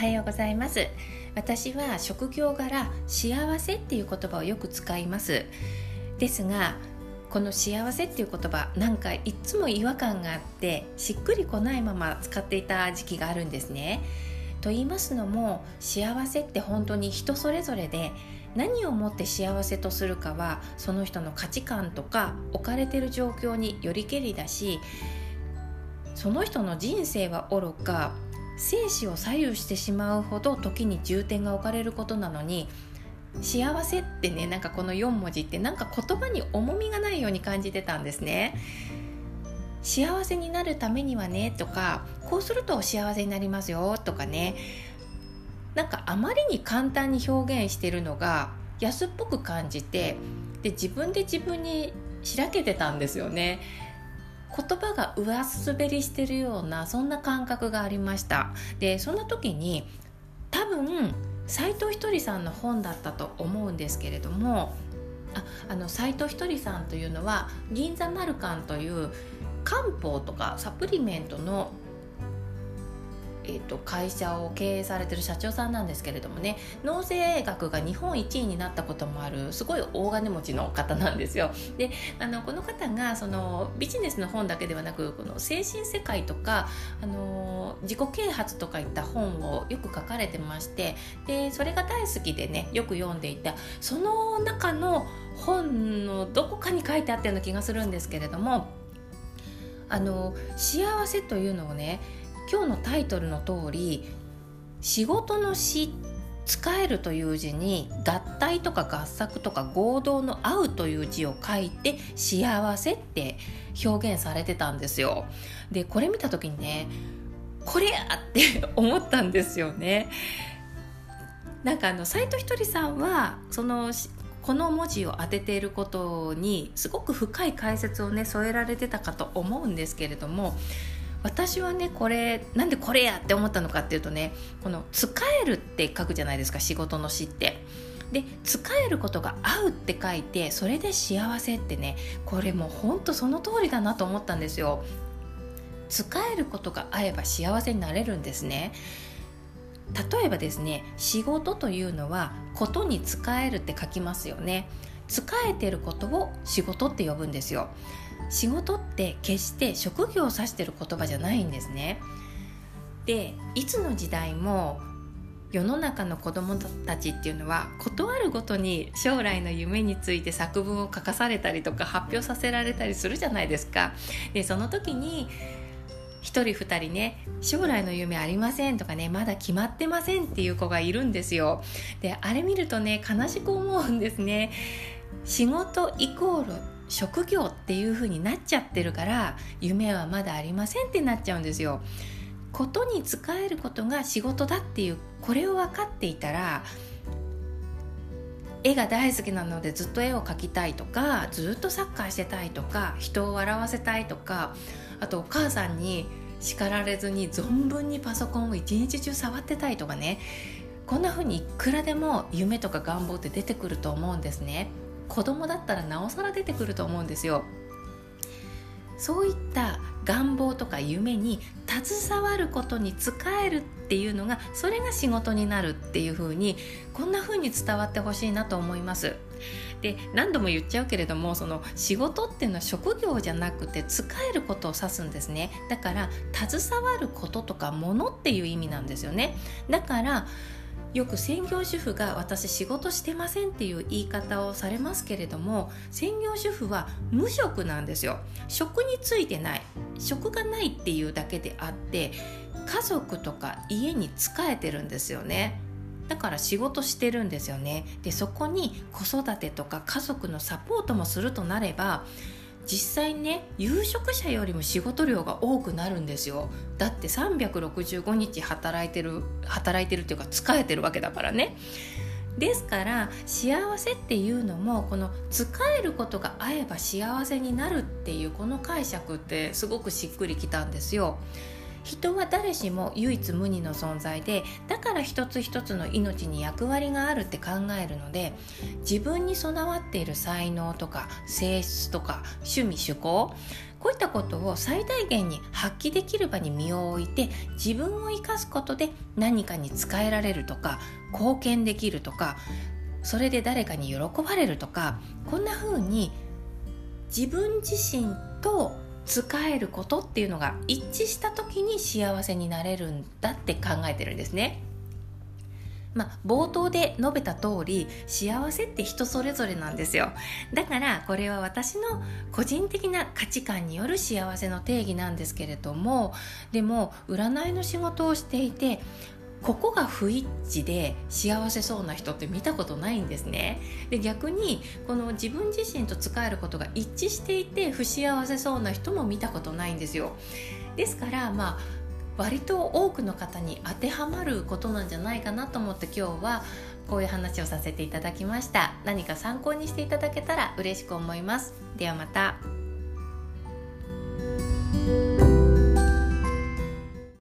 はようございます。私は職業柄幸せっていう言葉をよく使います。ですがこの幸せっていう言葉なんかいつも違和感があってしっくりこないまま使っていた時期があるんですね。と言いますのも幸せって本当に人それぞれで何をもって幸せとするかはその人の価値観とか置かれてる状況によりけりだしその人の人生はおろか生死を左右してしまうほど時に重点が置かれることなのに幸せってねなんかこの4文字ってなんか言葉に重みがないように感じてたんですね。幸せになるためにはねとかこうすると幸せになりますよとかね。なんかあまりに簡単に表現してるのが安っぽく感じてで自分で自分にしらけてたんですよね。言葉が上滑りしてるようなそんな感覚がありました。でそんな時に多分斎藤ひとりさんの本だったと思うんですけれどもああの斎藤ひとりさんというのは銀座マルカンという漢方とかサプリメントのえーと、会社を経営されてる社長さんなんですけれどもね納税額が日本一位になったこともあるすごい大金持ちの方なんですよ。であのこの方がそのビジネスの本だけではなくこの精神世界とかあの自己啓発とかいった本をよく書かれてましてでそれが大好きでねよく読んでいたその中の本のどこかに書いてあったような気がするんですけれどもあの幸せというのをね今日のタイトルの通り仕事の詩使えるという字に合体とか合作とか合同の合うという字を書いて幸せって表現されてたんですよ。でこれ見た時にねこれやって 思ったんですよね。なんかあの斎藤ひとりさんはそのこの文字を当てていることにすごく深い解説をね添えられてたかと思うんですけれども私はねこれなんでこれやって思ったのかっていうとねこの「使える」って書くじゃないですか仕事の詩って。で使えることが合うって書いてそれで幸せってねこれもうほんとその通りだなと思ったんですよ。使えることが合えば幸せになれるんですね。例えばですね仕事というのはことに使えるって書きますよね。使えてることを仕事って呼ぶんですよ。仕事って決して職業を指してる言葉じゃないんですね。でいつの時代も世の中の子どもたちっていうのは断るごとに将来の夢について作文を書かされたりとか発表させられたりするじゃないですか。でその時に1人2人ね将来の夢ありませんとかねまだ決まってませんっていう子がいるんですよ。であれ見るとね悲しく思うんですね。仕事イコール職業っていう風になっちゃってるから夢はまだありませんってなっちゃうんですよ。ことに使えることが仕事だっていうこれを分かっていたら絵が大好きなのでずっと絵を描きたいとかずっとサッカーしてたいとか人を笑わせたいとかあとお母さんに叱られずに存分にパソコンを一日中触ってたいとかねこんな風にいくらでも夢とか願望って出てくると思うんですね。子供だったらなおさら出てくると思うんですよ。そういった願望とか夢に携わることに使えるっていうのがそれが仕事になるっていう風にこんな風に伝わってほしいなと思います。で何度も言っちゃうけれどもその仕事っていうのは職業じゃなくて使えることを指すんですね。だから携わることとかものっていう意味なんですよね。だからよく専業主婦が私仕事してませんっていう言い方をされますけれども専業主婦は無職なんですよ。職についてない。職がないっていうだけであって家族とか家に仕えてるんですよね。だから仕事してるんですよね。でそこに子育てとか家族のサポートもするとなれば実際ね有職者よりも仕事量が多くなるんですよだって365日働いてる働いてるっていうか使えてるわけだからねですから幸せっていうのもこの使えることが合えば幸せになるっていうこの解釈ってすごくしっくりきたんですよ。人は誰しも唯一無二の存在でだから一つ一つの命に役割があるって考えるので自分に備わっている才能とか性質とか趣味趣向こういったことを最大限に発揮できる場に身を置いて自分を生かすことで何かに使えられるとか貢献できるとかそれで誰かに喜ばれるとかこんな風に自分自身と使えることっていうのが一致した時に幸せになれるんだって考えてるんですね。まあ、冒頭で述べた通り幸せって人それぞれなんですよだからこれは私の個人的な価値観による幸せの定義なんですけれどもでも占いの仕事をしていてここが不一致で幸せそうな人って見たことないんですね。で逆にこの自分自身と使えることが一致していて不幸せそうな人も見たことないんですよ。ですからまあ割と多くの方に当てはまることなんじゃないかなと思って今日はこういう話をさせていただきました。何か参考にしていただけたら嬉しく思います。ではまた。